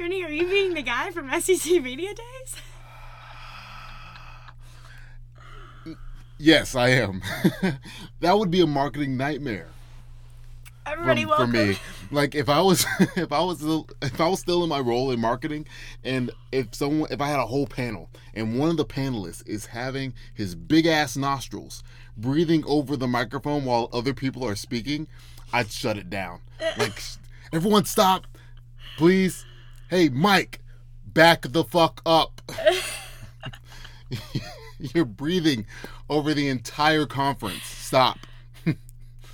Trini, are you being the guy from SEC Media Days? Yes, I am. that would be a marketing nightmare. Everybody, for, welcome. for me. Like if I was if I was if I was still in my role in marketing, and if someone if I had a whole panel and one of the panelists is having his big ass nostrils breathing over the microphone while other people are speaking, I'd shut it down. Like everyone stop, please. Hey Mike, back the fuck up. You're breathing over the entire conference. Stop.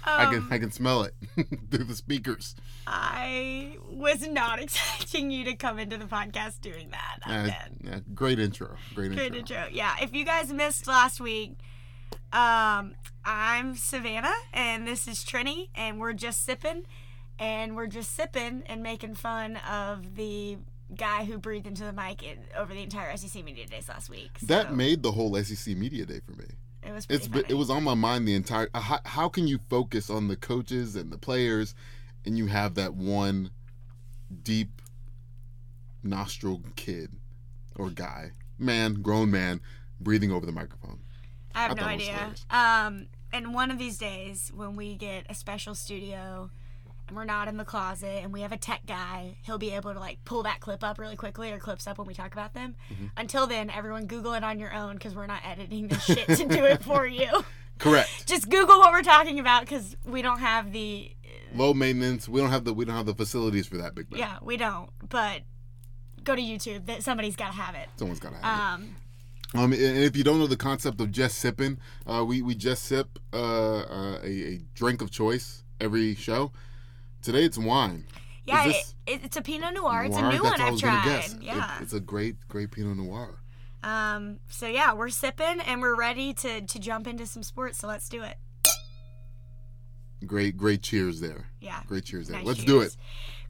I can Um, I can smell it through the speakers. I was not expecting you to come into the podcast doing that. Uh, yeah, great intro. Great, Great intro. intro. Yeah, if you guys missed last week, um, I'm Savannah and this is Trini, and we're just sipping, and we're just sipping and making fun of the guy who breathed into the mic in, over the entire SEC media days last week. That made the whole SEC media day for me. it was pretty It's funny. it was on my mind the entire. uh, How, how can you focus on the coaches and the players, and you have that one deep nostril kid or guy, man, grown man, breathing over the microphone? I have I no thought it was idea. Um, and one of these days, when we get a special studio and we're not in the closet and we have a tech guy, he'll be able to like pull that clip up really quickly or clips up when we talk about them. Mm-hmm. Until then, everyone Google it on your own because we're not editing this shit to do it for you. Correct. Just Google what we're talking about because we don't have the. Low maintenance. We don't have the we don't have the facilities for that big man. Yeah, we don't. But go to YouTube. That somebody's got to have it. Someone's got to have it. Um, Um, and if you don't know the concept of just sipping, uh, we we just sip uh, uh, a, a drink of choice every show. Today it's wine. yeah, it, it, it's a Pinot Noir. It's a new That's one I've tried. guess. It- Yeah. it's a great great Pinot Noir. Um, so yeah, we're sipping and we're ready to to jump into some sports. So let's do it. Great great cheers there. Yeah. Great cheers there. Nice Let's do it.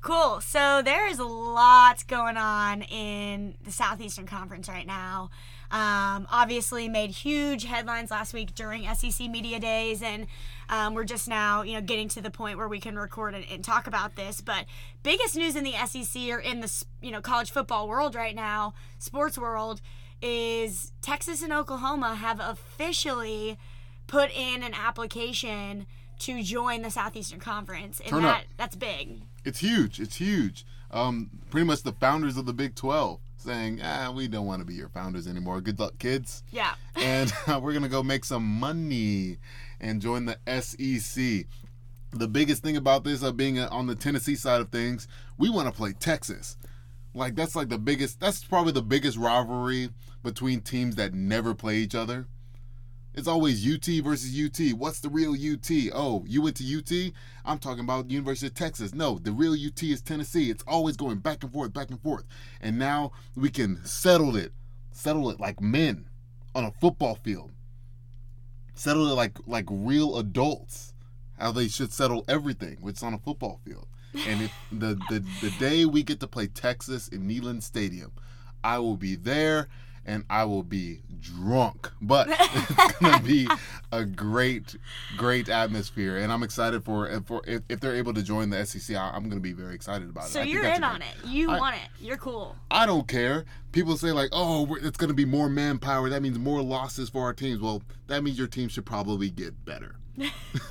Cool. So there is a lot going on in the Southeastern Conference right now. Um, obviously, made huge headlines last week during SEC media days, and um, we're just now, you know, getting to the point where we can record and, and talk about this. But biggest news in the SEC or in the you know college football world right now, sports world, is Texas and Oklahoma have officially put in an application to join the Southeastern Conference, and Turn up. that that's big. It's huge. It's huge. Um, pretty much the founders of the Big Twelve saying, "Ah, we don't want to be your founders anymore. Good luck, kids." Yeah. and uh, we're gonna go make some money and join the SEC. The biggest thing about this, uh, being uh, on the Tennessee side of things, we want to play Texas. Like that's like the biggest. That's probably the biggest rivalry between teams that never play each other. It's always UT versus UT. What's the real UT? Oh, you went to UT? I'm talking about the University of Texas. No, the real UT is Tennessee. It's always going back and forth, back and forth. And now we can settle it, settle it like men on a football field. Settle it like like real adults. How they should settle everything, which is on a football field. And if the, the the day we get to play Texas in Neyland Stadium, I will be there and I will be drunk. But it's gonna be a great, great atmosphere, and I'm excited for for if, if they're able to join the SEC. I, am gonna be very excited about it. So I you're in on great- it. You I- want it. You're cool. I don't care. People say like, "Oh, it's to be more manpower. That means more losses for our teams." Well, that means your team should probably get better.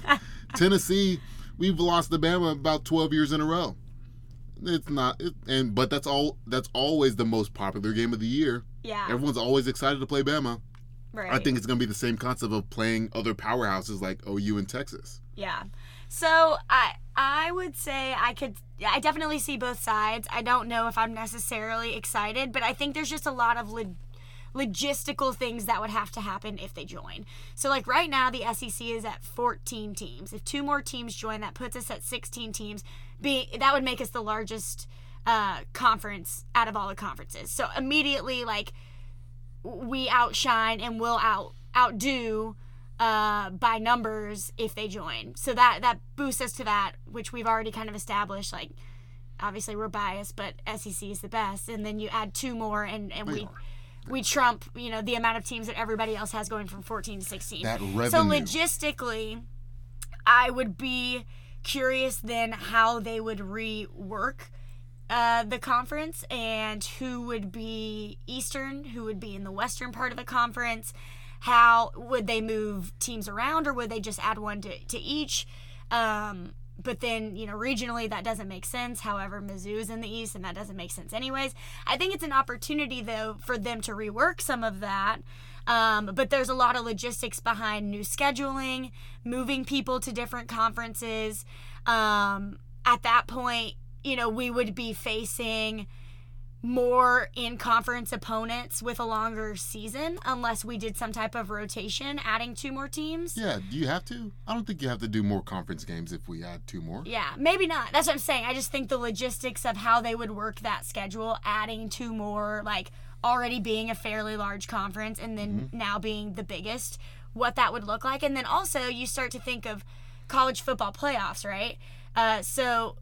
Tennessee, we've lost to Bama about 12 years in a row. It's not, it, and but that's all. That's always the most popular game of the year. Yeah. Everyone's always excited to play Bama. right. I think it's going to be the same concept of playing other powerhouses like OU and Texas. Yeah. So I I would say I could I definitely see both sides. I don't know if I'm necessarily excited, but I think there's just a lot of log- logistical things that would have to happen if they join. So like right now the SEC is at 14 teams. If two more teams join, that puts us at 16 teams. Be that would make us the largest uh, conference out of all the conferences. So immediately like we outshine and will out outdo uh, by numbers if they join. So that that boosts us to that, which we've already kind of established. Like, obviously we're biased, but SEC is the best. And then you add two more, and and we are. we trump you know the amount of teams that everybody else has going from 14 to 16. That So logistically, I would be curious then how they would rework uh, the conference and who would be Eastern, who would be in the Western part of the conference. How would they move teams around, or would they just add one to, to each? Um, but then, you know, regionally that doesn't make sense. However, Mizzou's in the East, and that doesn't make sense anyways. I think it's an opportunity, though, for them to rework some of that. Um, but there's a lot of logistics behind new scheduling, moving people to different conferences. Um, at that point, you know, we would be facing more in conference opponents with a longer season unless we did some type of rotation adding two more teams. Yeah, do you have to? I don't think you have to do more conference games if we add two more. Yeah, maybe not. That's what I'm saying. I just think the logistics of how they would work that schedule, adding two more, like already being a fairly large conference and then Mm-hmm. now being the biggest, what that would look like. And then also you start to think of college football playoffs, right? Uh, so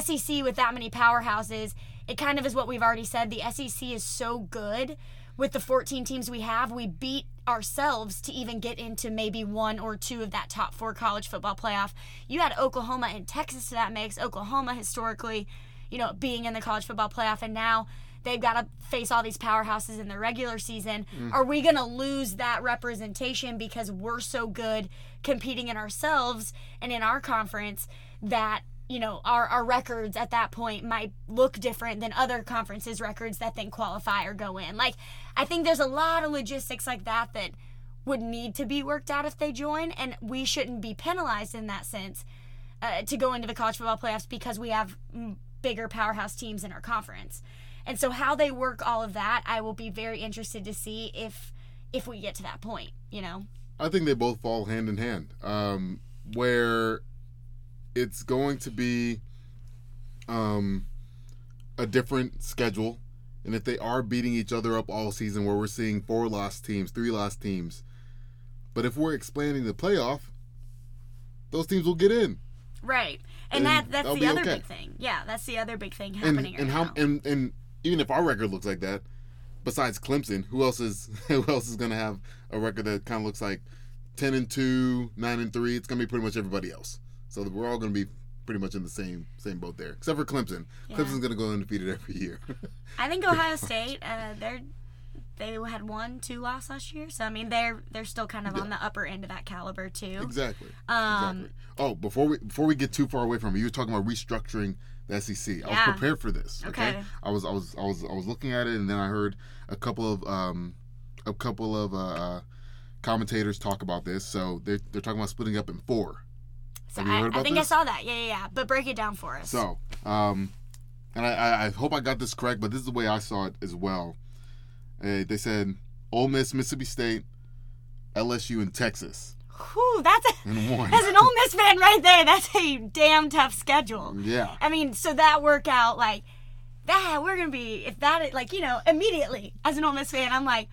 SEC with that many powerhouses, it kind of is what we've already said. The SEC is so good with the 14 teams we have. We beat ourselves to even get into maybe one or two of that top four college football playoff. You had Oklahoma and Texas to that mix. Oklahoma historically, you know, being in the college football playoff, and now they've got to face all these powerhouses in the regular season. Mm. Are we going to lose that representation because we're so good competing in ourselves and in our conference that you know our, our records at that point might look different than other conferences records that then qualify or go in. Like i think there's a lot of logistics like that that would need to be worked out if they join and we shouldn't be penalized in that sense uh, to go into the college football playoffs because we have bigger powerhouse teams in our conference. And so how they work all of that i will be very interested to see if if we get to that point you know? I think they both fall hand in hand. Um, where it's going to be um, a different schedule, and if they are beating each other up all season, where we're seeing four lost teams, three lost teams, but if we're expanding the playoff, those teams will get in. right and, And that that's the other okay. big thing yeah that's the other big thing And happening and right how now. and and even if our record looks like that, besides Clemson, who else is who else is going to have a record that kind of looks like ten and two, nine and three? It's going to be pretty much everybody else. So we're all going to be pretty much in the same same boat there, except for Clemson. Yeah. Clemson's going to go undefeated every year. I think Ohio State, uh, they're they had one, two loss last year, so I mean they're they're still kind of on the upper end of that caliber too. exactly. Um, exactly. Oh, before we before we get too far away from it, you were talking about restructuring the SEC. I was prepared for this. Okay? Okay. I was I was I was I was looking at it, and then I heard a couple of um a couple of uh, uh commentators talk about this. So they're they're talking about splitting up in four. So I, I think this? I saw that. Yeah, yeah, yeah. But break it down for us. So um, and I, I I hope I got this correct, but this is the way I saw it as well. Uh, they said Ole Miss, Mississippi State, LSU, and Texas Whew, that's a, as an Ole Miss fan right there. That's a damn tough schedule. yeah. I mean, so that workout like that we're gonna be if that like you know immediately as an Ole Miss fan, I'm like,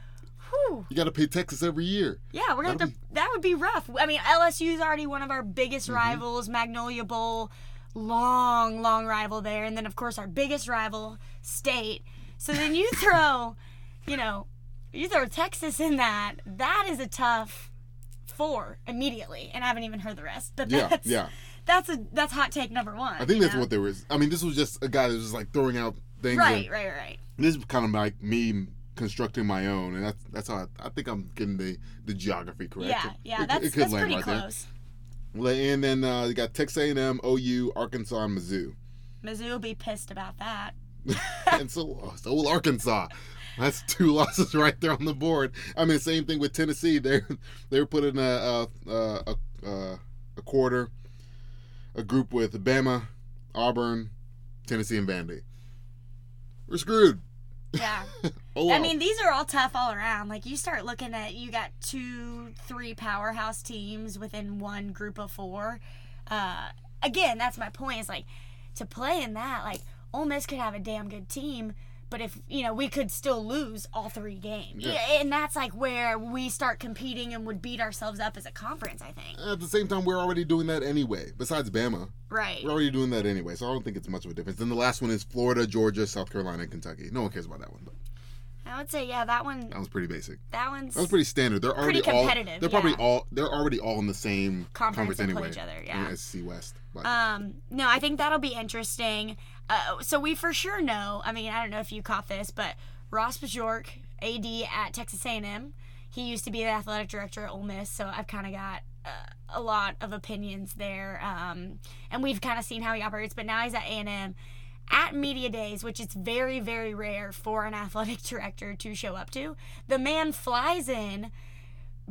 whew. You got to pay Texas every year. Yeah, we're gonna have That'll to. That would be rough. I mean, LSU is already one of our biggest Mm-hmm. rivals. Magnolia Bowl, long, long rival there, and then of course our biggest rival, State. So then you throw, you know, you throw Texas in that. That is a tough four immediately, and I haven't even heard the rest. But Yeah, that's yeah. that's a that's hot take number one. I think that's know? what there was. I mean, this was just a guy that was just like throwing out things. Right, right, right. This is kind of like me constructing my own, and that's that's how I, I think I'm getting the the geography correct. Yeah, yeah. it, that's it could that's land pretty right there. close. Well, And then uh, you got Texas A&M, OU, Arkansas, and Mizzou, Mizzou will be pissed about that. and so so will Arkansas. That's two losses right there on the board. I mean, same thing with Tennessee. They they were put in a a, a, a a quarter, a group with Bama, Auburn, Tennessee, and Vandy. We're screwed. Yeah. Oh, I mean, these are all tough all around. Like, you start looking at, you got two, three powerhouse teams within one group of four. Uh, again, that's my point. Is like, to play in that, like, Ole Miss could have a damn good team, but if, you know, we could still lose all three games. Yeah. Yeah, And that's like where we start competing and would beat ourselves up as a conference, I think. At the same time, we're already doing that anyway. Besides Bama, Right. we're already doing that anyway. So I don't think it's much of a difference. Then the last one is Florida, Georgia, South Carolina, and Kentucky. No one cares about that one, but I would say, yeah, that one, that was pretty basic. that one's That was pretty standard. They're already Pretty all. competitive, They're probably yeah. all. They're already all in the same Conference conference anyway. each other, yeah. SEC West. But Um, no, I think that'll be interesting. Uh, so we for sure know. I mean, I don't know if you caught this, but Ross Bjork, AD at Texas A&M, he used to be the athletic director at Ole Miss. So I've kind of got uh, a lot of opinions there, um, and we've kind of seen how he operates. But now he's at A&M at media days, which is very, very rare for an athletic director to show up to. The man flies in,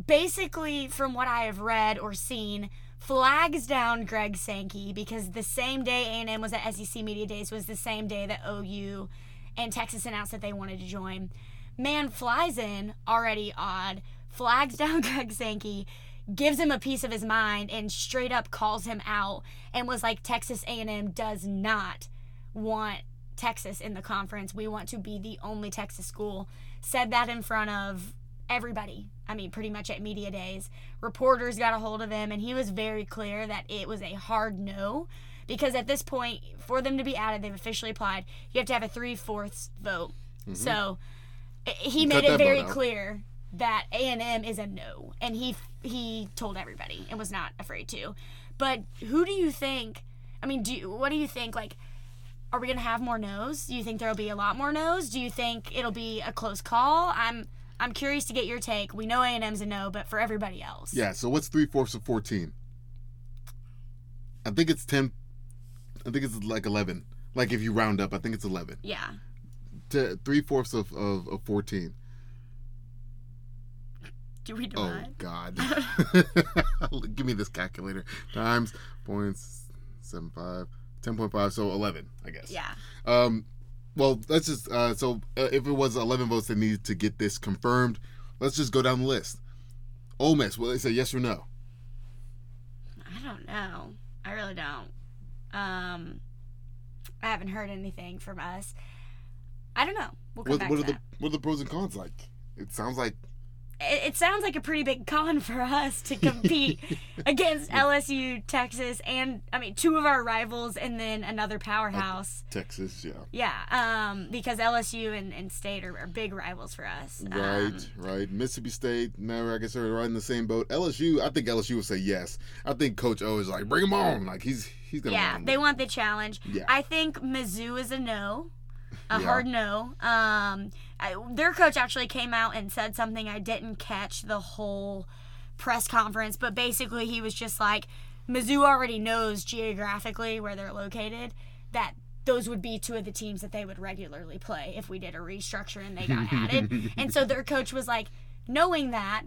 basically, from what I have read or seen, flags down Greg Sankey because the same day A&M was at SEC media days was the same day that OU and Texas announced that they wanted to join. Man flies in, already odd, flags down Greg Sankey, gives him a piece of his mind, and straight up calls him out, and was like, Texas A&M does not want Texas in the conference. We want to be the only Texas school. Said that in front of everybody. I mean, pretty much at media days. Reporters got a hold of him, and he was very clear that it was a hard no. Because at this point, for them to be added, they've officially applied. You have to have a three fourths vote. So i- he made it very clear that A and M is a no, and he he told everybody and was not afraid to. But who do you think? I mean, do you, what do you think? Like, are we gonna have more no's? Do you think there'll be a lot more no's? Do you think it'll be a close call? I'm I'm curious to get your take. We know A and M's a no, but for everybody else, Yeah. So what's three fourths of fourteen? I think it's ten. I think it's like eleven. Like if you round up, I think it's eleven. yeah. To three fourths of, of, of fourteen. Do we divide? Oh divide? God! Give me this calculator. Times points seven five. 10.5 so 11 i guess Yeah. um well let's just uh so uh, if it was 11 votes that needed to get this confirmed let's just go down the list Ole Miss will they say yes or no I don't know. I really don't. Um, I haven't heard anything from us. I don't know. We'll come what, back what to are the what are the pros and cons like it sounds like it, it sounds like a pretty big con for us to compete against LSU, Texas, and I mean two of our rivals, and then another powerhouse. Texas yeah Yeah, um, because LSU and, and State are, are big rivals for us. Um, Right, right. Mississippi State, never, I guess they're right in the same boat. LSU, I think LSU would say yes. I think Coach O is like, bring him on. Like he's he's gonna. yeah, they want the challenge. Yeah. I think Mizzou is a no, a Yeah. hard no. Um, I, their coach actually came out and said something I didn't catch the whole press conference, but basically he was just like, Mizzou already knows geographically where they're located. That those would be two of the teams that they would regularly play if we did a restructure and they got added. And so their coach was like, knowing that,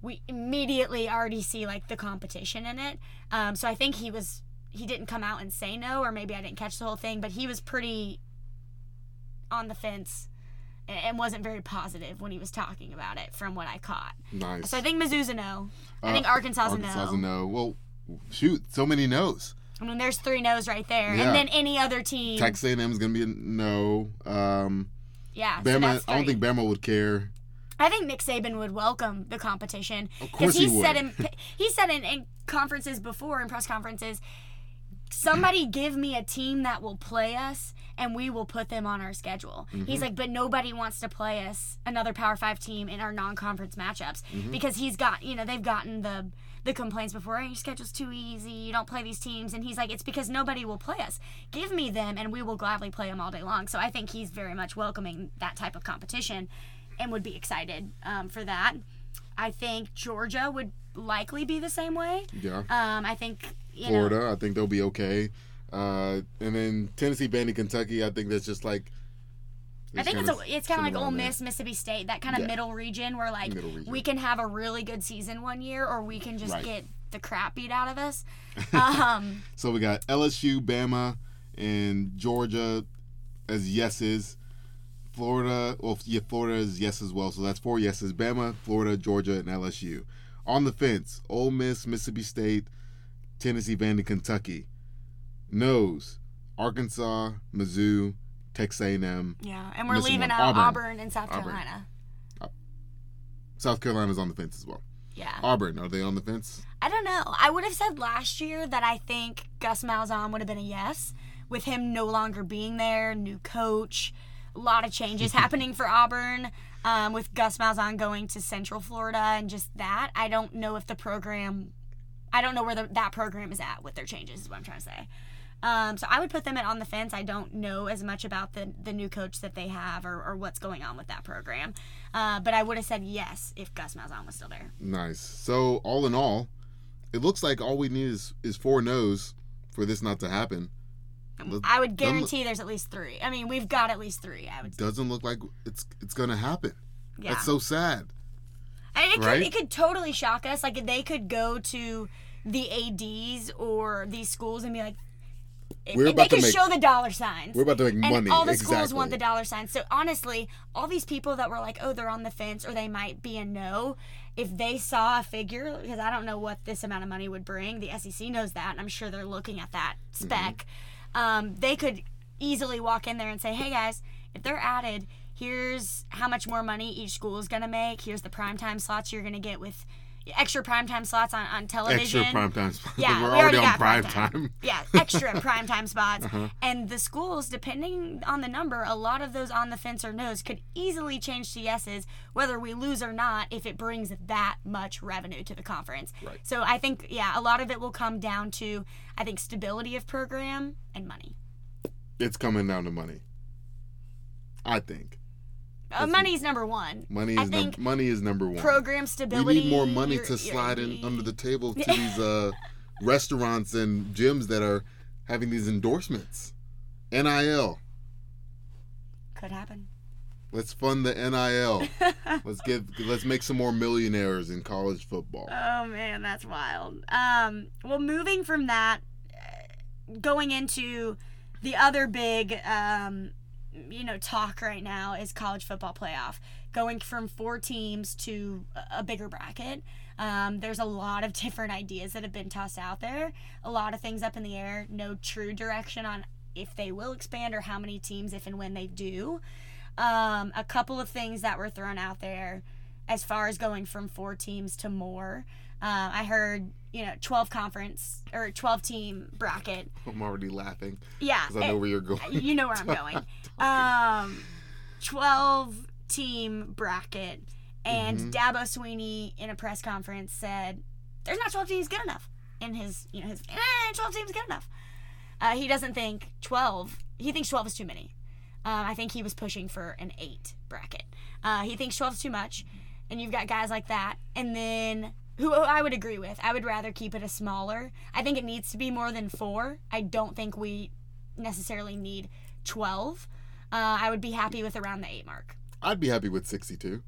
we immediately already see like the competition in it. Um, so I think he was he didn't come out and say no, or maybe I didn't catch the whole thing, but he was pretty on the fence and wasn't very positive when he was talking about it from what I caught. nice. So I think Mizzou's a no. I Uh, think Arkansas's a Arkansas's no. a no. Well, shoot, so many no's. I mean, there's three no's right there, Yeah. and then any other team. Texas A&M is gonna be a no. Um, yeah, so Bama, that's I don't think Bama would care. I think Nick Saban would welcome the competition Of course he, he said would. in he said in, in conferences before in press conferences, somebody give me a team that will play us and we will put them on our schedule. Mm-hmm. He's like, but nobody wants to play us another Power Five team in our non-conference matchups Mm-hmm. because he's got you know they've gotten the the complaints before. "Oh, your schedule's too easy. You don't play these teams, and he's like, it's because nobody will play us. Give me them, and we will gladly play them all day long. So I think he's very much welcoming that type of competition, and would be excited um, for that. I think Georgia would likely be the same way. Yeah. Um, I think you know, Florida, I think they'll be okay. Uh, and then Tennessee, Vandy, Kentucky, I think that's just like. I think it's a, it's kind of like Ole. Miss, Mississippi State, that kind of Yeah. middle region where like region. we can have a really good season one year, or we can just Right. get the crap beat out of us. Um, So we got LSU, Bama, and Georgia as yeses. Florida, well, yeah, Florida is yes as well. So that's four yeses: Bama, Florida, Georgia, and LSU. On the fence: Ole Miss, Mississippi State, Tennessee, Vandy, Kentucky. No's: Arkansas, Mizzou, Texas A&M. yeah, and we're leaving out Auburn. Auburn, and South Auburn. Carolina. South Carolina's on the fence as well. Yeah. Auburn, are they on the fence? I don't know. I would have said last year that I think Gus Malzahn would have been a yes, with him no longer being there, new coach, a lot of changes happening for Auburn, um, with Gus Malzahn going to Central Florida and just that. I don't know if the program, I don't know where the, that program is at with their changes. Is what I'm trying to say. Um, so I would put them at on the fence. I don't know as much about the the new coach that they have or, or what's going on with that program. Uh, but I would have said yes if Gus Malzahn was still there. Nice. So all in all, it looks like all we need is is four no's for this not to happen. I would guarantee there's at least three. I mean, we've got at least three. I would. Doesn't look like it's it's gonna happen. Yeah. That's so sad. Mean, it, Right? could, it could totally shock us. Like they could go to the ads or these schools and be like, We're they about to could make- show the dollar signs. We're about to make and money. all the exactly. schools want the dollar signs. So honestly, all these people that were like, oh, they're on the fence or they might be a no, if they saw a figure, because I don't know what this amount of money would bring, the SEC knows that, and I'm sure they're looking at that spec. Um, they could easily walk in there and say, hey guys, if they're added, here's how much more money each school is going to make. Here's the primetime slots you're going to get with extra primetime slots on, on television. Extra prime time spots. Yeah, We're we already, already on got prime prime time. time. Yeah, extra primetime spots. Uh-huh. And the schools, depending on the number, a lot of those on the fence or no's could easily change to yeses, whether we lose or not, if it brings that much revenue to the conference. Right. So I think, yeah, a lot of it will come down to, I think, stability of program and money. It's coming down to money. I think Uh, money's number one. money is num- money is number one. program stability. we need more money your- to your slide in under the table to these uh, restaurants and gyms that are having these endorsements. NIL. Could happen. Let's fund the NIL. let's get let's make some more millionaires in college football. Oh man, that's wild. Um, well, moving from that, uh, going into the other big, um, you know, talk right now is college football playoff. Going from four teams to a- bigger bracket. Um, there's a lot of different ideas that have been tossed out there. A lot of things up in the air. No true direction on if they will expand or how many teams, if and when they do. Um, a couple of things that were thrown out there as far as going from four teams to more. Uh, I heard, you know, 12 conference or 12 team bracket. I'm already laughing Yeah. because I know where you're going. you know where I'm going. Um, 12 team bracket. And Mhm. Dabo Swinney in a press conference said, there's not 12 teams good enough. In his, you know, his, eh, 12 teams good enough. Uh, he doesn't think 12, he thinks 12 is too many. Um, I think he was pushing for an eight bracket. Uh, he thinks 12 is too much. And you've got guys like that. And then, who I would agree with, I would rather keep it a smaller. I think it needs to be more than four. I don't think we necessarily need 12. Uh, I would be happy with around the eight mark. I'd be happy with 62,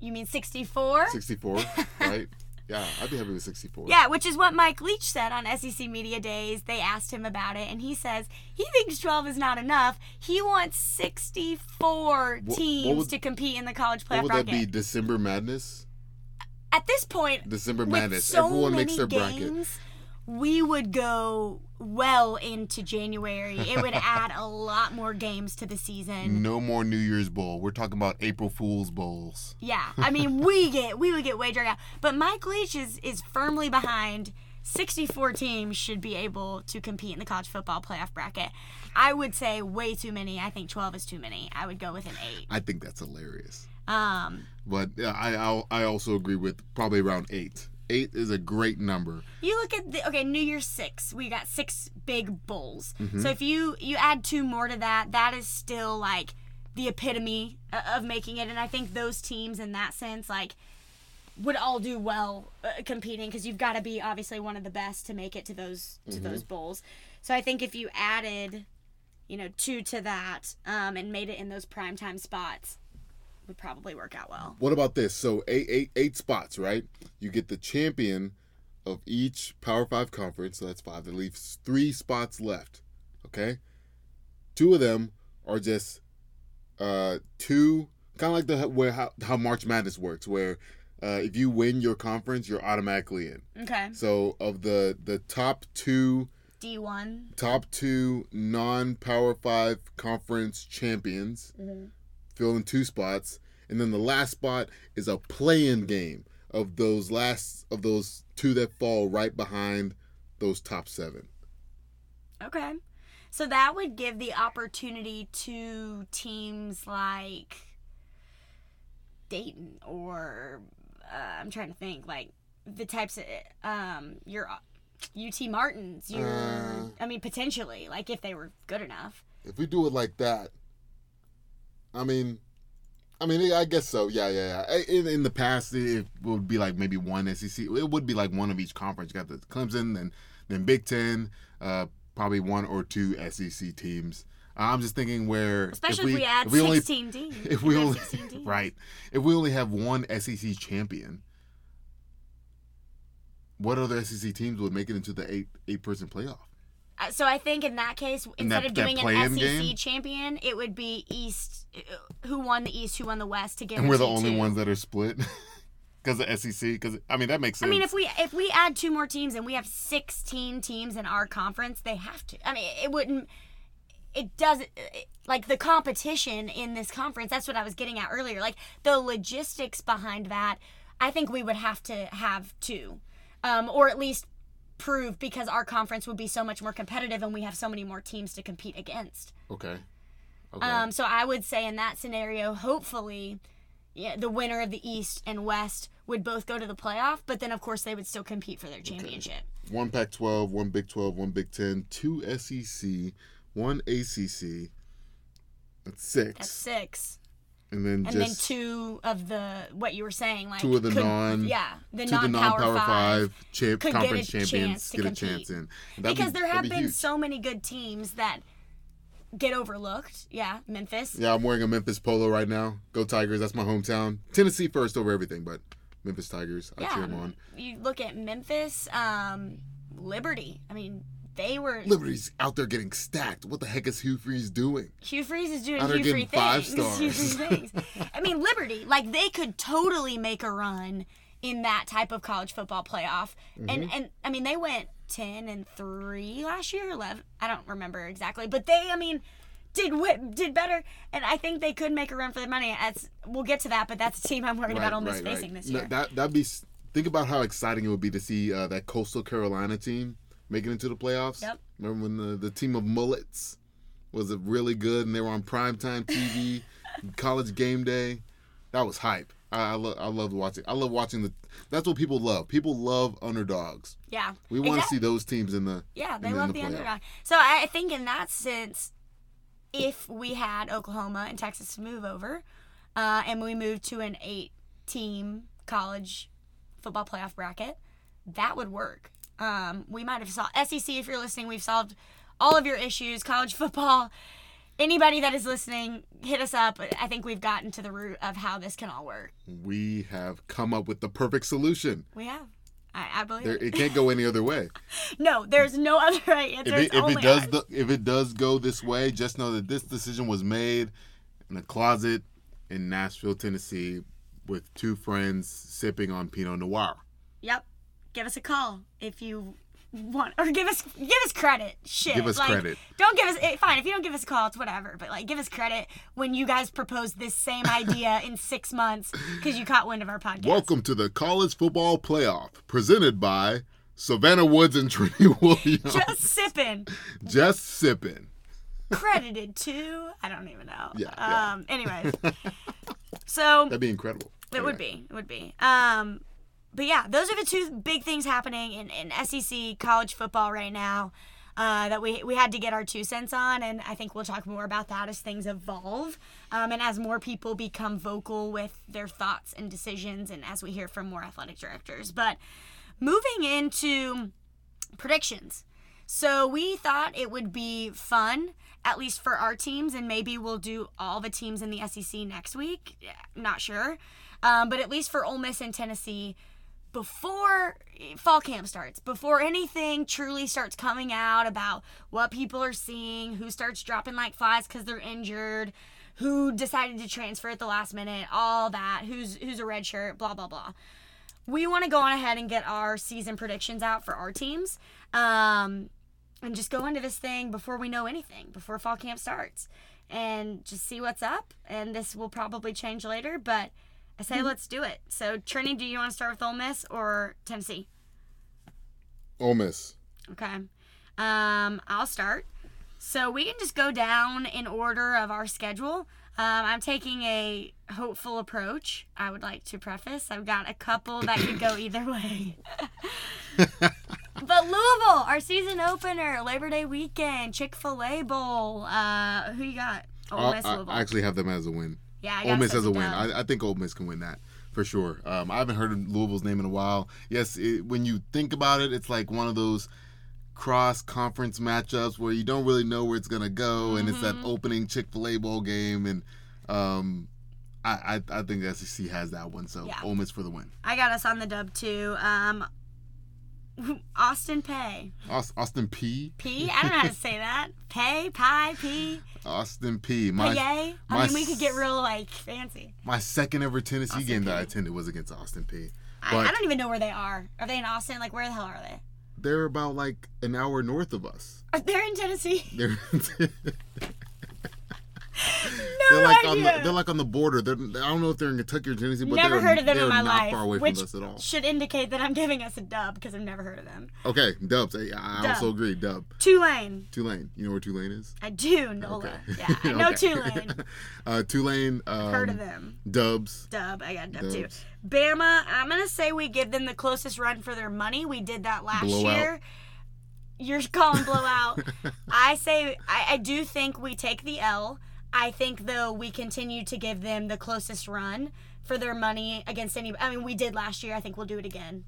You mean 64? 64, right? Yeah, I'd be happy with 64. Yeah, which is what Mike Leach said on SEC Media Days. They asked him about it, and he says he thinks 12 is not enough. He wants 64 what teams would- to compete in the college playoff What would that bracket. be? December Madness? At this point, December Madness. so Everyone makes their bracket. we would go well into January. It would add a lot more games to the season. No more New Year's Bowl. We're talking about April Fool's Bowls. Yeah, I mean, we get we would get way dragged out. But Mike Leach is is firmly behind. 64 teams should be able to compete in the college football playoff bracket. I would say way too many. I think 12 is too many. I would go with an eight. I think that's hilarious. Um, But yeah, I I'll, I also agree with probably around eight. Eight is a great number. you look at the okay New Year's six. We got six big bowls. Mm-hmm. So if you you add two more to that, that is still like the epitome of making it. And I think those teams in that sense like would all do well uh, competing because you've got to be obviously one of the best to make it to those to Mm-hmm. those bowls. So I think if you added, you know, two to that um, and made it in those primetime spots, would probably work out well. What about this? So eight eight eight spots, right? You get the champion of each Power Five conference. So that's five. That leaves three spots left. Okay. Two of them are just uh two, kind of like the where how, how March Madness works, where uh, if you win your conference, you're automatically in. Okay, So of the the top two D one. top two non Power Five conference champions fill in two spots, and then the last spot is a play-in game of those last of those two that fall right behind those top seven. Okay. So that would give the opportunity to teams like Dayton or uh, I'm trying to think like the types of um your UT Martins. Your, Uh. I mean, potentially, like if they were good enough. If we do it like that, I mean, I mean, I guess so. Yeah, yeah, yeah. In, in the past, it would be like maybe one SEC. It would be like one of each conference. You got the Clemson, then then Big Ten, uh, probably one or two SEC teams. I'm just thinking where, Especially if we, add if we only, 16 teams. if we add only, teams. right, if we only have one SEC champion, what other SEC teams would make it into the eight eight person playoff? Uh, So I think in that case, instead that- of doing an SEC game? champion, it would be East. uh, Who won the East? Who won the West? To guarantee And we're the only two. ones that are split because of SEC. Because I mean that makes sense. I mean, if we if we add two more teams and we have 16 teams in our conference, they have to. I mean, it wouldn't. It doesn't like the competition in this conference. That's what I was getting at earlier. Like the logistics behind that, I think we would have to have two, um, or at least prove because our conference would be so much more competitive and we have so many more teams to compete against. okay, okay, Um, so I would say in that scenario, hopefully, yeah, the winner of the East and West would both go to the playoff, but then of course they would still compete for their championship. one Pac-12, one Big 12, one Big 10, two SEC, one ACC. That's six, That's six, and then and then two of the what you were saying, like Two of the could- non- yeah, the non-power, non-power five. five, champ, could get a conference champions get a chance in. Because be- there have be been huge. so many good teams that get overlooked. Yeah, Memphis. Yeah, I'm wearing a Memphis polo right now. Go Tigers! That's my hometown. Tennessee first over everything, but Memphis Tigers. I cheer Yeah, them on. you look at Memphis, um, Liberty. I mean, they were Liberty's out there getting stacked. What the heck is Hugh Freeze doing? Hugh Freeze is doing Out Hugh Free getting five things. Hugh Free stars. things. I mean, Liberty, like they could totally make a run in that type of college football playoff. Mm-hmm. And and I mean, they went ten and three last year, eleven. I don't remember exactly, but they, I mean, did did better. And I think they could make a run for the money. As we'll get to that, but that's a team I'm worried about Ole Miss facing this No, year. That that'd be. Think about how exciting it would be to see uh, that Coastal Carolina team making it to the playoffs. Yep. Remember when the, the team of mullets was really good and they were on primetime TV, college game day. That was hype. I I, lo- I love watching. I love watching the. That's what people love. People love underdogs. yeah, We want to see those teams in the. Yeah, they love the, playoff. underdog. So I I think in that sense, if we had Oklahoma and Texas to move over, uh, and we moved to an eight-team college football playoff bracket, that would work. Um, we might have solved SEC. If you're listening, we've solved all of your issues. College football. Anybody that is listening, hit us up. I think we've gotten to the root of how this can all work. We have come up with the perfect solution. We have. I, I believe There, it. it can't go any other way. No, there's no other right answer. if it, if it does the, if it does go this way, just know that this decision was made in a closet in Nashville, Tennessee, with two friends sipping on Pinot Noir. Yep. Give us a call if you want, or give us give us credit. Shit. Give us like, credit. Don't give us. eh, Fine, if you don't give us a call, it's whatever. But like, give us credit when you guys propose this same idea in six months because you caught wind of our podcast. Welcome to the College Football Playoff, presented by Savannah Woods and Trinity Williams. Just sipping. Just sipping. Credited to I don't even know. Yeah, yeah. Um. Anyways. so That'd be incredible. It would be. It would be. Um, but yeah, those are the two big things happening in, in SEC college football right now uh, that we we had to get our two cents on, and I think we'll talk more about that as things evolve, um, and as more people become vocal with their thoughts and decisions, and as we hear from more athletic directors. But moving into predictions. So we thought it would be fun, at least for our teams, and maybe we'll do all the teams in the SEC next week. Not sure, um, but at least for Ole Miss and Tennessee, before fall camp starts, before anything truly starts coming out about what people are seeing, who starts dropping like flies because they're injured, who decided to transfer at the last minute, all that, who's who's a red shirt, blah blah blah. We want to go on ahead and get our season predictions out for our teams um, and just go into this thing before we know anything before fall camp starts and just see what's up and this will probably change later but i say let's do it so trini do you want to start with Ole miss or tennessee Ole Miss. okay um, i'll start so we can just go down in order of our schedule um, i'm taking a hopeful approach i would like to preface i've got a couple that could go either way but Louisville, our season opener, Labor Day weekend, Chick Fil A Bowl. Uh, who you got? Ole Miss, I, Louisville. I actually have them as a win. Yeah, I Ole Miss us as a win. I, I think Ole Miss can win that for sure. Um, I haven't heard Louisville's name in a while. Yes, it, when you think about it, it's like one of those cross conference matchups where you don't really know where it's gonna go, and it's that Mhm. opening Chick Fil A bowl game, and um, I, I I think the SEC has that one. So Yeah. Ole Miss for the win. I got us on the dub too. Um, Austin Pay. Aus- Austin Peay. P? I don't know how to say that. Pay, pie, P, Austin Peay. My pay. I my mean, we could get real like fancy. my second ever Tennessee Austin game that I attended was against Austin Peay. I, But- I don't even know where they are. Are they in Austin? Like, where the hell are they? They're about like an hour north of us. They're in Tennessee? They're No they're like on the they're like on the border. They're, I don't know if they're in Kentucky or Tennessee, but never they're, heard of them in my not life, far away which from us at all. should indicate that I'm giving us a dub because I've never heard of them. Okay, Dubs. I, I Dub. also agree. Dub. Tulane. Tulane. You know where Tulane is? I do, Nola. Okay. Yeah, I know Okay. Tulane. uh, Tulane. Um, Heard of them. Dubs. Dub. I got dub too. Dubs. Bama. I'm gonna say we give them the closest run for their money. We did that last Blowout. year. You're calling blowout. I say I, I do think we take the L. I think though we continue to give them the closest run for their money against any. I mean, we did last year. I think we'll do it again.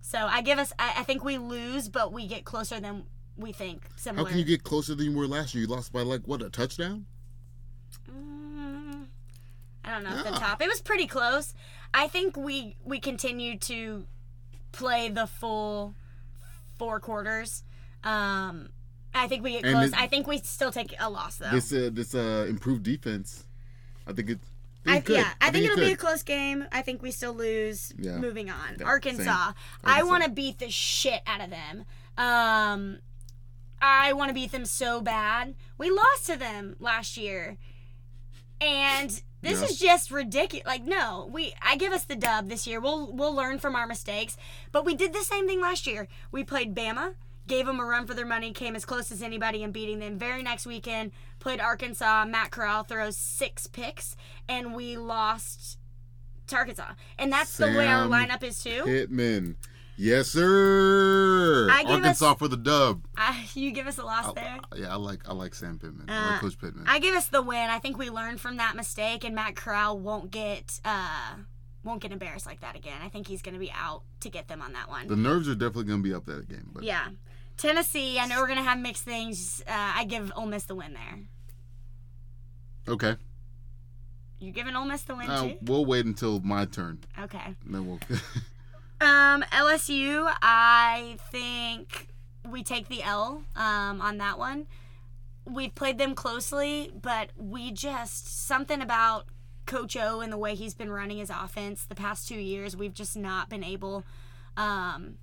So I give us. I, I think we lose, but we get closer than we think. How can you get closer than you were last year? You lost by like what a touchdown? Mm, I don't know at the top. It was pretty close. I think we we continue to play the full four quarters. Um, I think we get And close. it- I think we still take a loss though. This uh, this uh, improved defense. I think it. I, it could. yeah, I, think, it it'll be a close game. I think we still lose. Yeah. Moving on, Yeah, Arkansas. same. I want to beat the shit out of them. Um, I want to beat them so bad. We lost to them last year, and this Yeah. is just ridiculous. Like, no, we. I give us the dub this year. We'll we'll learn from our mistakes, but we did the same thing last year. We played Bama. Gave them a run for their money, came as close as anybody in beating them. Very next weekend, played Arkansas. Matt Corral throws six picks, and we lost to Arkansas. And that's the way our lineup is too. Pittman. Yes, sir. Arkansas us- for the dub. I, you give us a loss I- there. yeah, I like I like Sam Pittman. I Uh, like Coach Pittman. I give us the win. I think we learned from that mistake, and Matt Corral won't get uh, won't get embarrassed like that again. I think he's going to be out to get them on that one. the nerves are definitely going to be up that game. But yeah, Tennessee. I know we're going to have mixed things. Uh, I give Ole Miss the win there. okay, You giving Ole Miss the win uh, too? we'll wait until my turn. Okay. And then we'll. Um, LSU. I think we take the L um, on that one. We've played them closely, but we just something about Coach O and the way he's been running his offense the past two years. We've just not been able um,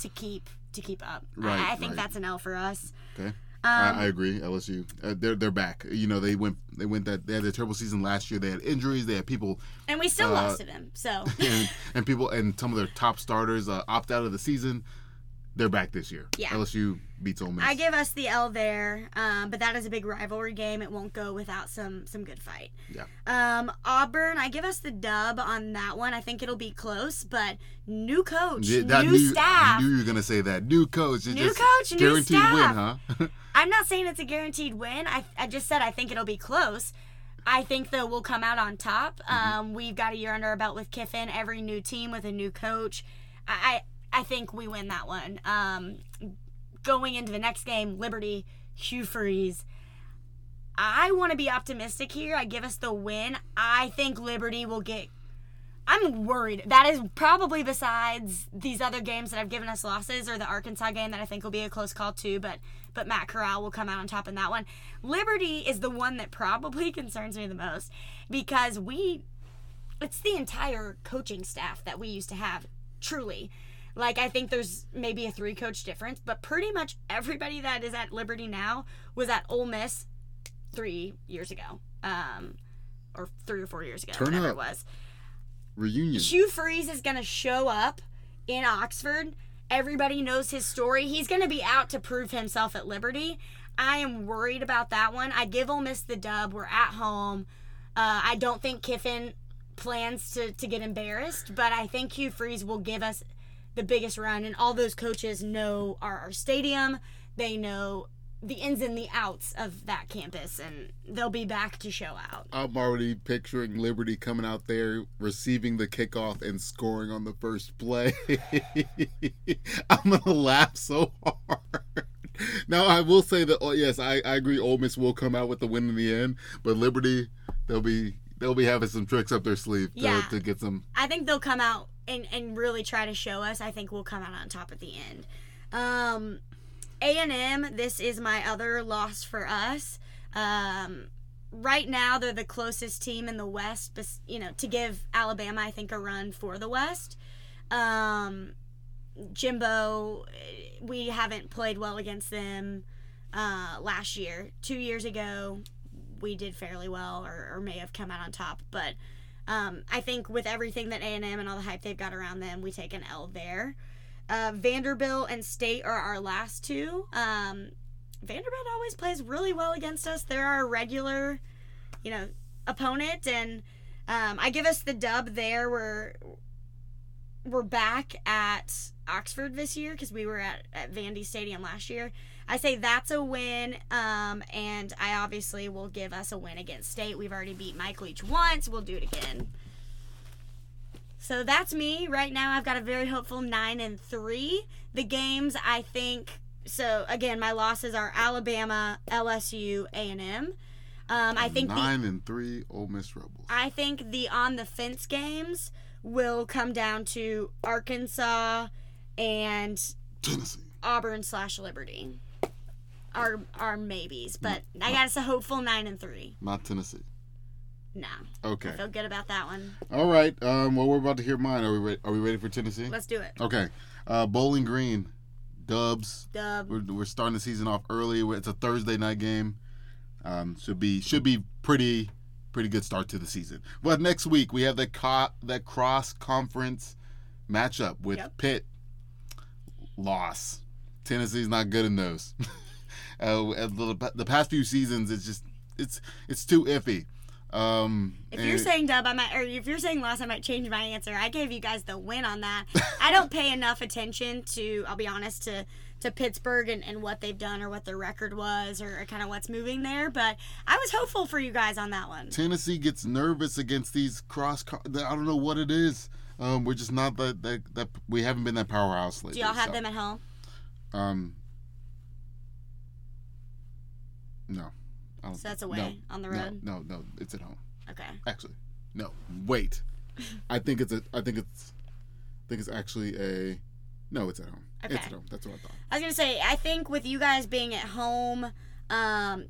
to keep to keep up. Right, I, I think right. that's an L for us. okay, Um, I, I agree. LSU, uh, they're they're back. You know, they went they went that they had a terrible season last year. They had injuries. They had people and we still uh, lost to them. So and, and people and some of their top starters uh, opt out of the season. They're back this year. Yeah. LSU beats Ole Miss. I give us the L there, um, but that is a big rivalry game. It won't go without some some good fight. Yeah. Um, Auburn, I give us the dub on that one. I think it'll be close, but new coach, Yeah, new knew, staff. I knew you were gonna say that. New coach. New just coach, new guaranteed staff. win, huh? I'm not saying it's a guaranteed win. I, I just said I think it'll be close. I think though we'll come out on top. Mm-hmm. Um, we've got a year under our belt with Kiffin. Every new team with a new coach. I I, I think we win that one. Um, going into the next game, Liberty, Hugh Freeze. I want to be optimistic here. I give us the win. I think Liberty will get. I'm worried. That is probably besides these other games that have given us losses, or the Arkansas game that I think will be a close call too. But but Matt Corral will come out on top in that one. Liberty is the one that probably concerns me the most because we, it's the entire coaching staff that we used to have. Truly, like I think there's maybe a three coach difference, but pretty much everybody that is at Liberty now was at Ole Miss three years ago, um, or three or four years ago, Turn whatever up. it was. Reunion. Hugh Freeze is going to show up in Oxford. Everybody knows his story. He's going to be out to prove himself at Liberty. I am worried about that one. I give Ole Miss the dub. We're at home. Uh, I don't think Kiffin plans to, to get embarrassed, but I think Hugh Freeze will give us the biggest run, and all those coaches know our, our stadium. They know the ins and the outs of that campus, and they'll be back to show out. I'm already picturing Liberty coming out there, receiving the kickoff, and scoring on the first play. I'm gonna laugh so hard. Now I will say that oh, yes, I, I agree. Ole Miss will come out with the win in the end, but Liberty they'll be they'll be having some tricks up their sleeve to, Yeah. to get some. I think they'll come out and, and really try to show us. I think we'll come out on top at the end. Um, A&M, this is my other loss for us. Um, right now, they're the closest team in the West, you know, to give Alabama, I think, a run for the West. Um, Jimbo, we haven't played well against them uh, last year. Two years ago, we did fairly well, or, or may have come out on top. But um, I think with everything that A and M and all the hype they've got around them, we take an L there. Uh, Vanderbilt and State are our last two. Um, Vanderbilt always plays really well against us. They're our regular, you know, opponent, and um, I give us the dub there. We're we're back at Oxford this year because we were at, at Vandy Stadium last year. I say that's a win, um, and I obviously will give us a win against State. We've already beat Mike Leach once. We'll do it again. So that's me right now. I've got a very hopeful nine and three. The games I think. So again, my losses are Alabama, LSU, A and M. Um, I think the nine and three Ole Miss Rebels. I think the on the fence games will come down to Arkansas and Tennessee. Auburn slash Liberty. Are are maybes, but I got us a hopeful nine and three. Not Tennessee. No, Okay. I feel good about that one. All right. Um. Well, we're about to hear mine. Are we ready? Are we ready for Tennessee? Let's do it. Okay. Uh, Bowling Green, Dubs. Dub. We're, we're starting the season off early. It's a Thursday night game. Um, should be should be pretty pretty good start to the season. But next week we have the co- that cross conference matchup with Yep. Pitt. Loss. Tennessee's not good in those. uh, the, the past few seasons, it's just it's it's too iffy. Um, If you're saying dub, I might, or if you're saying loss, I might change my answer. I gave you guys the win on that. I don't pay enough attention to, I'll be honest, to to Pittsburgh and, and what they've done or what their record was or, kind of what's moving there. But I was hopeful for you guys on that one. Tennessee gets nervous against these cross. I don't know what it is. Um, we're just not that, that that we haven't been that powerhouse lately. Do y'all have so, them at home? Um, no. I don't- So that's away on the road. No, no, no, it's at home. Okay. Actually, no. Wait. I think it's a. I think it's. I think it's actually a. No, it's at home. Okay. It's at home. That's what I thought. I was gonna say, I think with you guys being at home, um,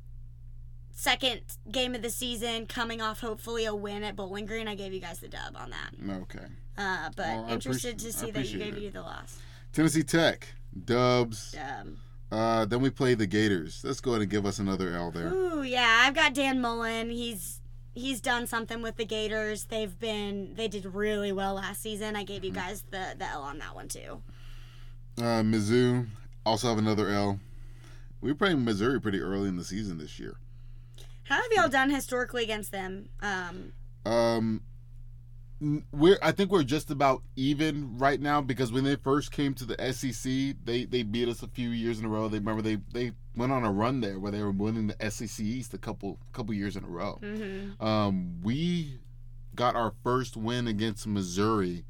second game of the season, coming off hopefully a win at Bowling Green, I gave you guys the dub on that. Okay. Uh, but Well, interested to see that you gave it. you the loss. Tennessee Tech, Dubs. Um, Uh, then we play the Gators. Let's go ahead and give us another L there. ooh, yeah, I've got Dan Mullen. He's he's done something with the Gators. They've been they did really well last season. I gave you Mm-hmm. guys the the L on that one too. Uh, Mizzou also have another L. We were playing Missouri pretty early in the season this year. How have y'all done historically against them? Um, Um, we're I think we're just about even right now because when they first came to the SEC, they they beat us a few years in a row. They remember they they went on a run there where they were winning the SEC East a couple couple years in a row. mhm. Um, we got our first win against Missouri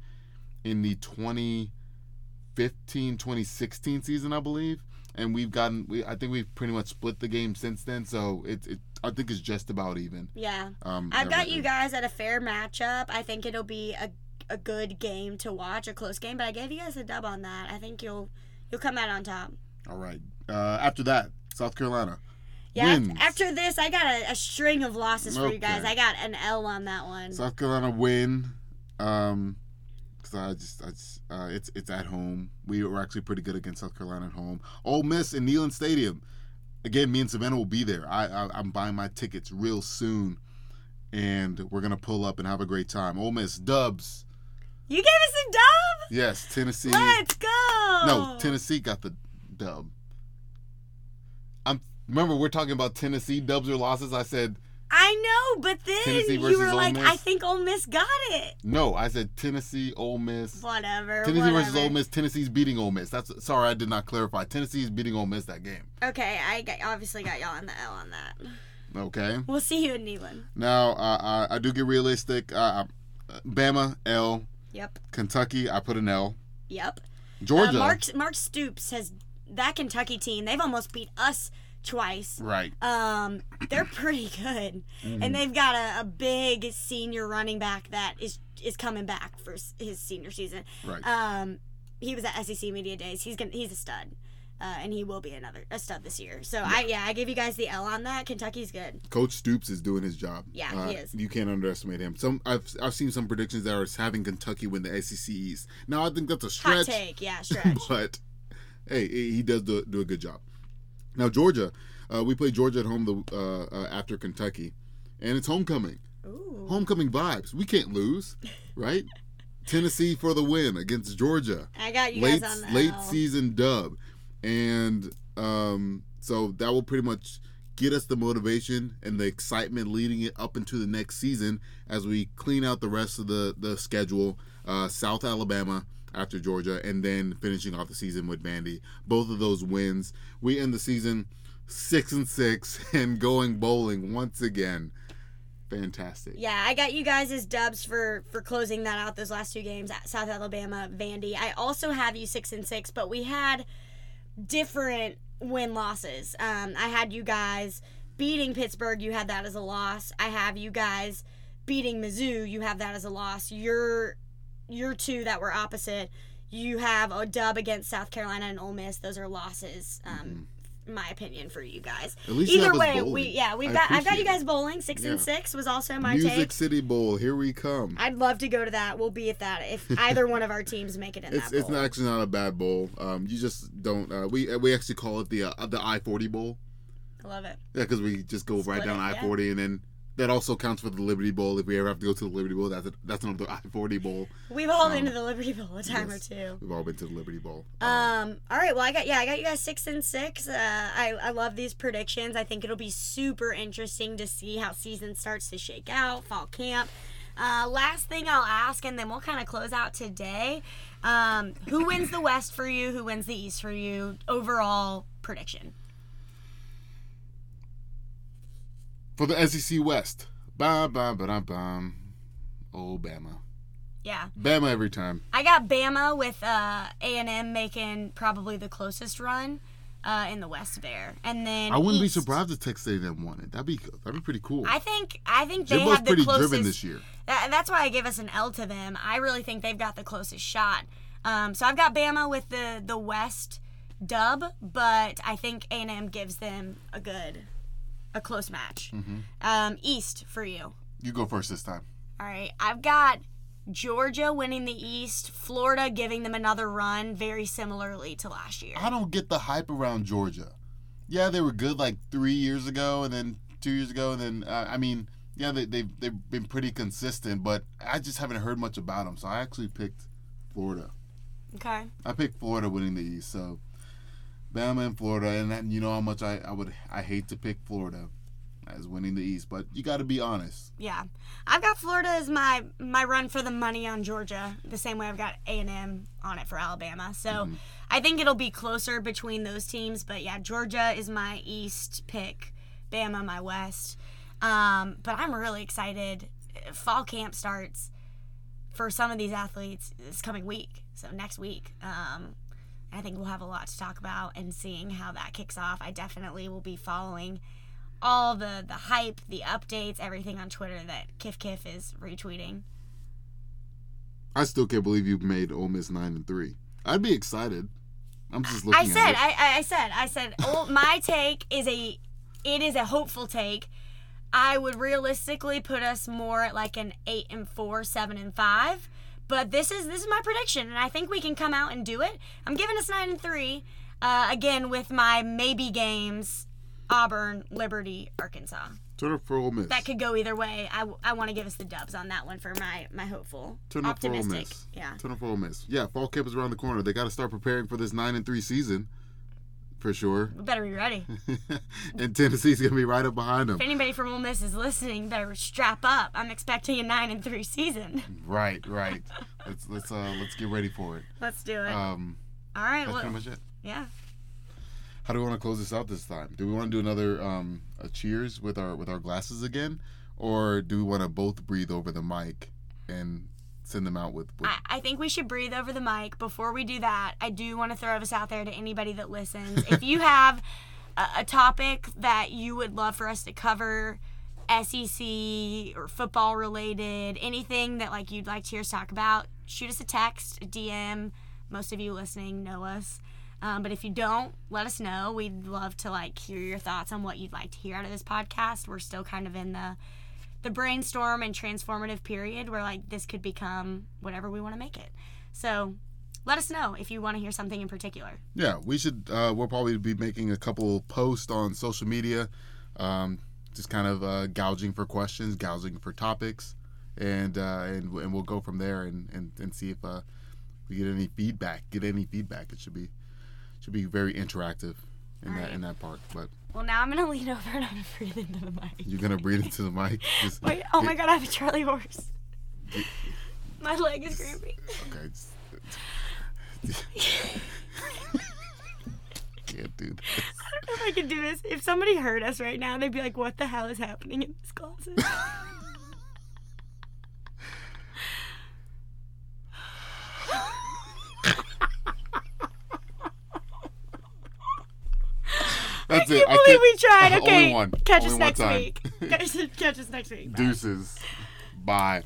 in the 2015 2016 season, I believe. And we've gotten, we, I think we've pretty much split the game since then. So it, it I think it's just about even. Yeah. Um, I've got you guys at a fair matchup. I think it'll be a, a good game to watch, a close game. But I gave you guys a dub on that. I think you'll you'll come out on top. All right. Uh, after that, South Carolina. Yeah. Wins. After this, I got a, a string of losses for you guys. I got an L on that one. South Carolina win. Um, because I just, I just, uh, it's it's at home. We were actually pretty good against South Carolina at home. Ole Miss in Neyland Stadium. Again, me and Savannah will be there. I, I I'm buying my tickets real soon, and we're gonna pull up and have a great time. Ole Miss Dubs. you gave us a dub. Yes, Tennessee. Let's go. No, Tennessee got the dub. I'm remember we're talking about Tennessee dubs or losses. I said I know, but then Tennessee you were like? I think Ole Miss got it. No, I said Tennessee, Ole Miss. Whatever. Tennessee whatever. versus Ole Miss. Tennessee's beating Ole Miss. That's sorry, I did not clarify. Tennessee's beating Ole Miss that game. Okay, I got, obviously got y'all on the L on that. Okay. We'll see you in Neyland. Now uh, I, I do get realistic. Uh, Bama L, Yep. Kentucky I put an L. Yep. Georgia. Uh, Mark Mark Stoops has that Kentucky team. They've almost beat us twice. Right. Um, they're pretty good, Mm-hmm. and they've got a, a big senior running back that is is coming back for his senior season. Right. Um, he was at SEC Media Days. He's gonna he's a stud, uh, and he will be another a stud this year. So I yeah I gave you guys the L on that. Kentucky's good. Coach Stoops is doing his job. Yeah, Uh, he is. You can't underestimate him. Some I've I've seen some predictions that are having Kentucky win the SEC East. Now I think that's a Hot stretch, take, yeah, stretch. but hey, he does do, do a good job. Now Georgia, uh, we play Georgia at home the uh, uh, after Kentucky, and it's homecoming. Ooh. Homecoming vibes. We can't lose, right? Tennessee for the win against Georgia. I got you late guys on the late season dub, and um, so that will pretty much get us the motivation and the excitement leading it up into the next season as we clean out the rest of the the schedule. Uh, South Alabama after Georgia, and then finishing off the season with Vandy. Both of those wins, we end the season six and six and going bowling once again. Fantastic. Yeah, I got you guys as dubs for for closing that out those last two games at South Alabama, Vandy. I also have you six and six, but we had different win losses. Um, I had you guys beating Pittsburgh. You had that as a loss. I have you guys beating Mizzou. You have that as a loss. Your your two that were opposite. You have a dub against South Carolina and Ole Miss. Those are losses. Um, in my opinion for you guys. At least Either way, bowling. we yeah we've I got I've got you guys bowling six and six was also my take. Music take. City Bowl, here we come. I'd love to go to that. We'll be at that if either one of our teams make it in It's that it's not actually not a bad bowl. Um, you just don't. Uh, we we actually call it the uh, the I forty bowl. I love it. Yeah, because we just go right down I yeah. forty, and then that also counts for the Liberty Bowl. If we ever have to go to the Liberty Bowl, that's a, that's another I forty bowl. We've all Um, been to the Liberty Bowl a time yes. or two. We've all been to the Liberty Bowl. Um. All right. Well, I got yeah. I got you guys six and six. Uh, I I love these predictions. I think it'll be super interesting to see how season starts to shake out. Fall camp. Uh, last thing I'll ask, and then we'll kind of close out today. Um, who wins the West for you? Who wins the East for you? Overall prediction. For the SEC West, bam bam bam bam, oh Bama, Yeah. Bama every time. I got Bama with uh, A&M making probably the closest run uh, in the West there, and then I wouldn't be surprised if Texas A&M won it. That'd be that'd be pretty cool. I think I think they Jimbo's have the pretty closest. driven this year. That, that's why I gave us an L to them. I really think they've got the closest shot. Um, so I've got Bama with the the West dub, but I think A&M gives them a good, a close match. Mm-hmm. Um, East for you. You go first this time. All right, I've got Georgia winning the East, Florida giving them another run, very similarly to last year. I don't get the hype around Georgia. Yeah, they were good like three years ago, and then two years ago, and then uh, I mean, yeah, they they've they've been pretty consistent, but I just haven't heard much about them. So I actually picked Florida. Okay. I picked Florida winning the East. So Bama and Florida, and that, you know how much I, I would I hate to pick Florida as winning the East, but you got to be honest. Yeah, I've got Florida as my my run for the money on Georgia. The same way I've got A and M on it for Alabama. So I think it'll be closer between those teams. But yeah, Georgia is my East pick, Bama my West. Um, but I'm really excited. Fall camp starts for some of these athletes this coming week. So next week. Um, I think we'll have a lot to talk about and seeing how that kicks off. I definitely will be following all the the hype, the updates, everything on Twitter that Kif Kif is retweeting. I still can't believe you made Ole Miss nine and three. I'd be excited. I'm just looking I said, at it. I, I I said, I said, oh, my take is a, it is a hopeful take. I would realistically put us more at like an eight and four, seven and five. But this is this is my prediction, and I think we can come out and do it. I'm giving us nine and three. Uh, again with my maybe games, Auburn, Liberty, Arkansas. Turn up for Ole Miss. That could go either way. I, I want to give us the dubs on that one for my my hopeful, Turn up for Ole optimistic. Miss. Yeah. Turn up for Ole Miss. Yeah, fall camp is around the corner. They got to start preparing for this nine and three season. For sure. We better be ready. and Tennessee's gonna be right up behind them. If anybody from Ole Miss is listening, better strap up. I'm expecting a nine and three season. Right, right. let's let's uh let's get ready for it. Let's do it. Um, All right. that's Well, pretty much it. yeah. How do we want to close this out this time? Do we want to do another um a cheers with our with our glasses again, or do we want to both breathe over the mic and send them out with? with I, I think we should breathe over the mic. Before we do that, I do want to throw this out there to anybody that listens. if you have a, a topic that you would love for us to cover, SEC or football related, anything that like you'd like to hear us talk about, shoot us a text, a DM. Most of you listening know us. Um, but if you don't, let us know. We'd love to like hear your thoughts on what you'd like to hear out of this podcast. We're still kind of in the the brainstorm and transformative period where like this could become whatever we want to make it. So let us know if you want to hear something in particular. Yeah, we should. Uh, we'll probably be making a couple posts on social media, um, just kind of uh, gouging for questions, gouging for topics, and uh, and and we'll go from there and and, and see if uh, we get any feedback. Get any feedback. It should be should be very interactive in that Alright. in that part. But Well, now I'm gonna lean over and I'm gonna breathe into the mic. you're gonna breathe into the mic. Just Wait, oh my god, I have a Charlie horse. My leg is cramping. Okay. just- Can't do this. I don't know if I can do this. If somebody heard us right now, they'd be like, "What the hell is happening in this closet?" That's I it. can't believe can't- we tried. Only Okay, one. catch Only us one next time. week. Catch, catch us next week. Deuces. Bye.